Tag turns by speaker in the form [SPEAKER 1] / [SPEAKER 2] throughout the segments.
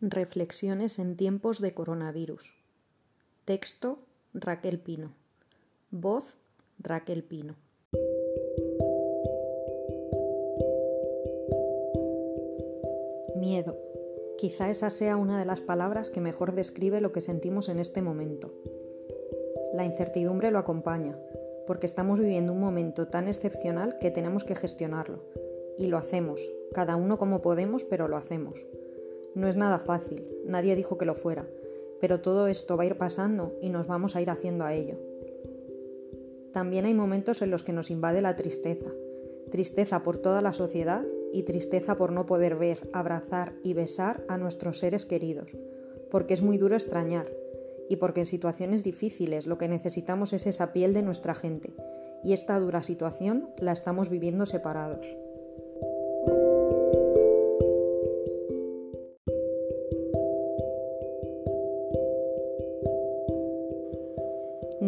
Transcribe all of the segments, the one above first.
[SPEAKER 1] Reflexiones en tiempos de coronavirus. Texto Raquel Pino. Voz Raquel Pino. Miedo. Quizá esa sea una de las palabras que mejor describe lo que sentimos en este momento. La incertidumbre lo acompaña, porque estamos viviendo un momento tan excepcional que tenemos que gestionarlo. Y lo hacemos, cada uno como podemos, pero lo hacemos. No es nada fácil, nadie dijo que lo fuera, pero todo esto va a ir pasando y nos vamos a ir haciendo a ello. También hay momentos en los que nos invade la tristeza, tristeza por toda la sociedad y tristeza por no poder ver, abrazar y besar a nuestros seres queridos, porque es muy duro extrañar y porque en situaciones difíciles lo que necesitamos es esa piel de nuestra gente, y esta dura situación la estamos viviendo separados.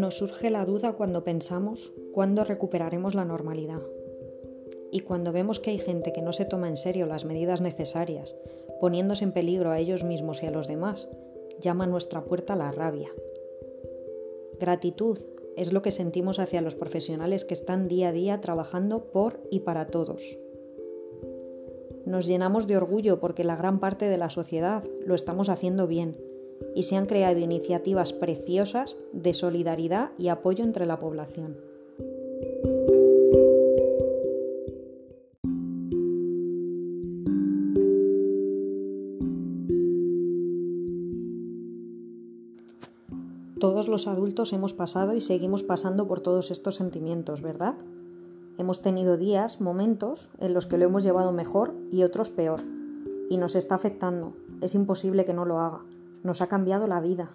[SPEAKER 1] Nos surge la duda cuando pensamos cuándo recuperaremos la normalidad. Y cuando vemos que hay gente que no se toma en serio las medidas necesarias, poniéndose en peligro a ellos mismos y a los demás, llama a nuestra puerta la rabia. Gratitud es lo que sentimos hacia los profesionales que están día a día trabajando por y para todos. Nos llenamos de orgullo porque la gran parte de la sociedad lo estamos haciendo bien y se han creado iniciativas preciosas de solidaridad y apoyo entre la población. Todos los adultos hemos pasado y seguimos pasando por todos estos sentimientos, ¿verdad? Hemos tenido días, momentos en los que lo hemos llevado mejor y otros peor. Y nos está afectando. Es imposible que no lo haga nos ha cambiado la vida.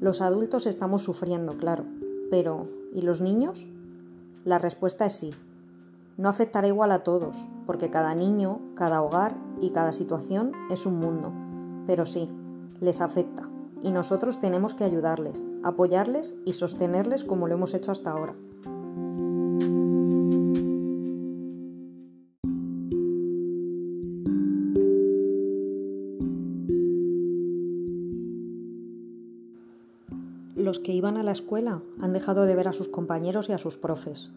[SPEAKER 1] Los adultos estamos sufriendo, claro, pero ¿y los niños? La respuesta es sí. No afectará igual a todos, porque cada niño, cada hogar y cada situación es un mundo, pero sí, les afecta, y nosotros tenemos que ayudarles, apoyarles y sostenerles como lo hemos hecho hasta ahora. Los que iban a la escuela han dejado de ver a sus compañeros y a sus profes.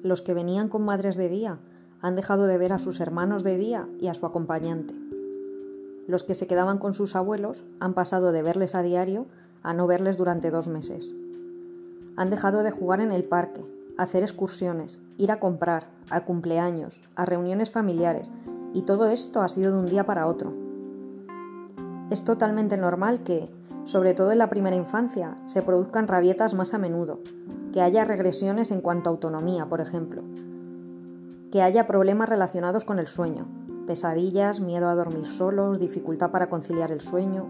[SPEAKER 1] Los que venían con madres de día han dejado de ver a sus hermanos de día y a su acompañante. Los que se quedaban con sus abuelos han pasado de verles a diario a no verles durante dos meses. Han dejado de jugar en el parque, hacer excursiones, ir a comprar, a cumpleaños, a reuniones familiares, y todo esto ha sido de un día para otro. Es totalmente normal que, sobre todo en la primera infancia, se produzcan rabietas más a menudo, que haya regresiones en cuanto a autonomía, por ejemplo, que haya problemas relacionados con el sueño, pesadillas, miedo a dormir solos, dificultad para conciliar el sueño.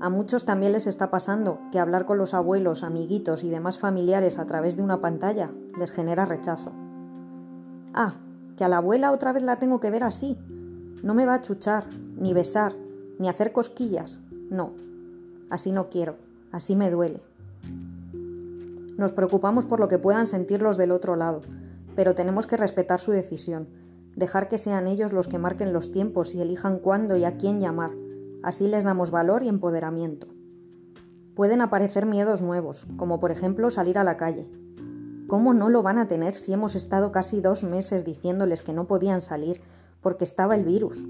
[SPEAKER 1] A muchos también les está pasando que hablar con los abuelos, amiguitos y demás familiares a través de una pantalla les genera rechazo. Ah, que a la abuela otra vez la tengo que ver así. No me va a chuchar, ni besar, ni hacer cosquillas. No, Así no quiero, así me duele. Nos preocupamos por lo que puedan sentir los del otro lado, pero tenemos que respetar su decisión, dejar que sean ellos los que marquen los tiempos y elijan cuándo y a quién llamar. Así les damos valor y empoderamiento. Pueden aparecer miedos nuevos, como por ejemplo salir a la calle. ¿Cómo no lo van a tener si hemos estado casi dos meses diciéndoles que no podían salir porque estaba el virus?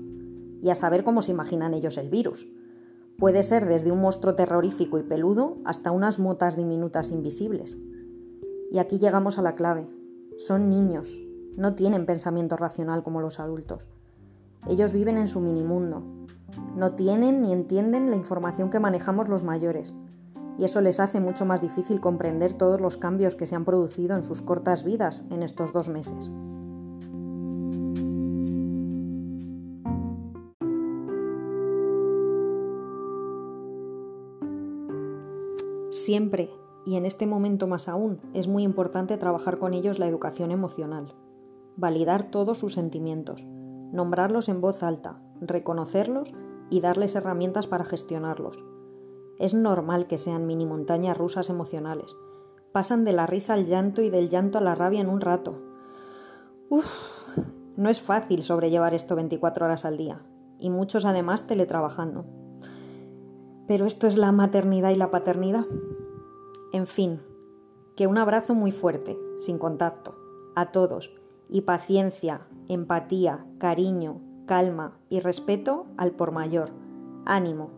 [SPEAKER 1] Y a saber cómo se imaginan ellos el virus. Puede ser desde un monstruo terrorífico y peludo hasta unas motas diminutas invisibles. Y aquí llegamos a la clave. Son niños, no tienen pensamiento racional como los adultos. Ellos viven en su minimundo. No tienen ni entienden la información que manejamos los mayores. Y eso les hace mucho más difícil comprender todos los cambios que se han producido en sus cortas vidas en estos dos meses. Siempre, y en este momento más aún, es muy importante trabajar con ellos la educación emocional, validar todos sus sentimientos, nombrarlos en voz alta, reconocerlos y darles herramientas para gestionarlos. Es normal que sean mini montañas rusas emocionales. Pasan de la risa al llanto y del llanto a la rabia en un rato. Uf, no es fácil sobrellevar esto 24 horas al día. y muchos además teletrabajando. Pero esto es la maternidad y la paternidad. En fin, que un abrazo muy fuerte, sin contacto, a todos, y paciencia, empatía, cariño, calma y respeto al por mayor. Ánimo,